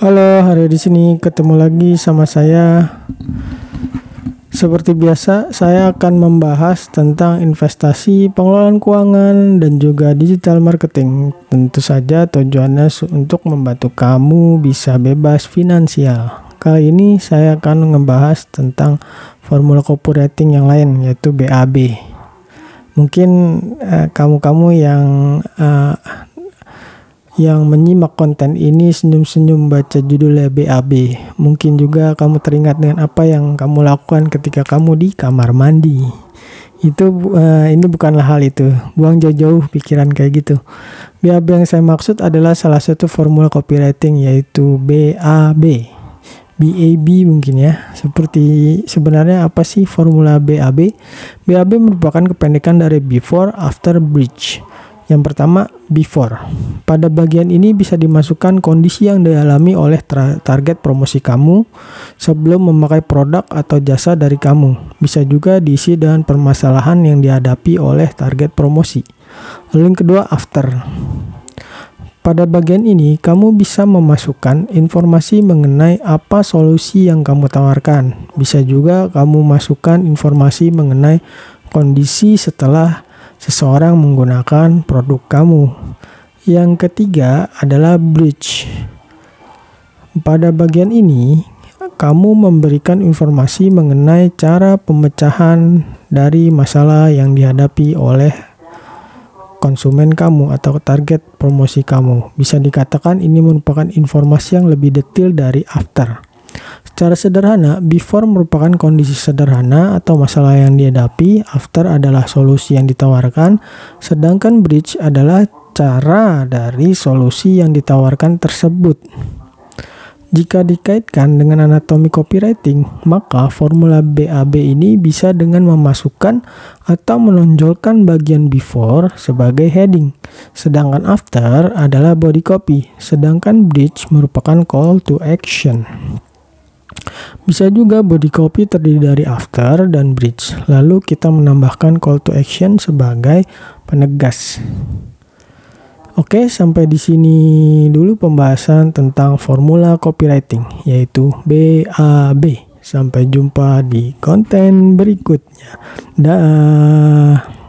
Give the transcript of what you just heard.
Halo, hari di sini ketemu lagi sama saya. Seperti biasa, saya akan membahas tentang investasi, pengelolaan keuangan, dan juga digital marketing. Tentu saja tujuannya untuk membantu kamu bisa bebas finansial. Kali ini saya akan membahas tentang formula copywriting yang lain yaitu BAB. Mungkin eh, kamu-kamu uh, yang uh, yang menyimak konten ini senyum-senyum baca judulnya BAB. Mungkin juga kamu teringat dengan apa yang kamu lakukan ketika kamu di kamar mandi. Itu uh, ini bukanlah hal itu. Buang jauh-jauh pikiran kayak gitu. BAB yang saya maksud adalah salah satu formula copywriting yaitu BAB. BAB mungkin ya. Seperti sebenarnya apa sih formula BAB? BAB merupakan kependekan dari before, after, bridge. Yang pertama, before. Pada bagian ini bisa dimasukkan kondisi yang dialami oleh target promosi kamu sebelum memakai produk atau jasa dari kamu. Bisa juga diisi dengan permasalahan yang dihadapi oleh target promosi. Lalu yang kedua, after. Pada bagian ini, kamu bisa memasukkan informasi mengenai apa solusi yang kamu tawarkan. Bisa juga kamu masukkan informasi mengenai kondisi setelah seseorang menggunakan produk kamu. Yang ketiga adalah bridge. Pada bagian ini, kamu memberikan informasi mengenai cara pemecahan dari masalah yang dihadapi oleh konsumen kamu atau target promosi kamu. Bisa dikatakan ini merupakan informasi yang lebih detail dari after. Secara sederhana, before merupakan kondisi sederhana atau masalah yang dihadapi, after adalah solusi yang ditawarkan, sedangkan bridge adalah cara dari solusi yang ditawarkan tersebut. Jika dikaitkan dengan anatomi copywriting, maka formula BAB ini bisa dengan memasukkan atau menonjolkan bagian before sebagai heading, sedangkan after adalah body copy, sedangkan bridge merupakan call to action. Bisa juga body copy terdiri dari after dan bridge. Lalu kita menambahkan call to action sebagai penegas. Oke, sampai di sini dulu pembahasan tentang formula copywriting yaitu BAB. Sampai jumpa di konten berikutnya. Dah.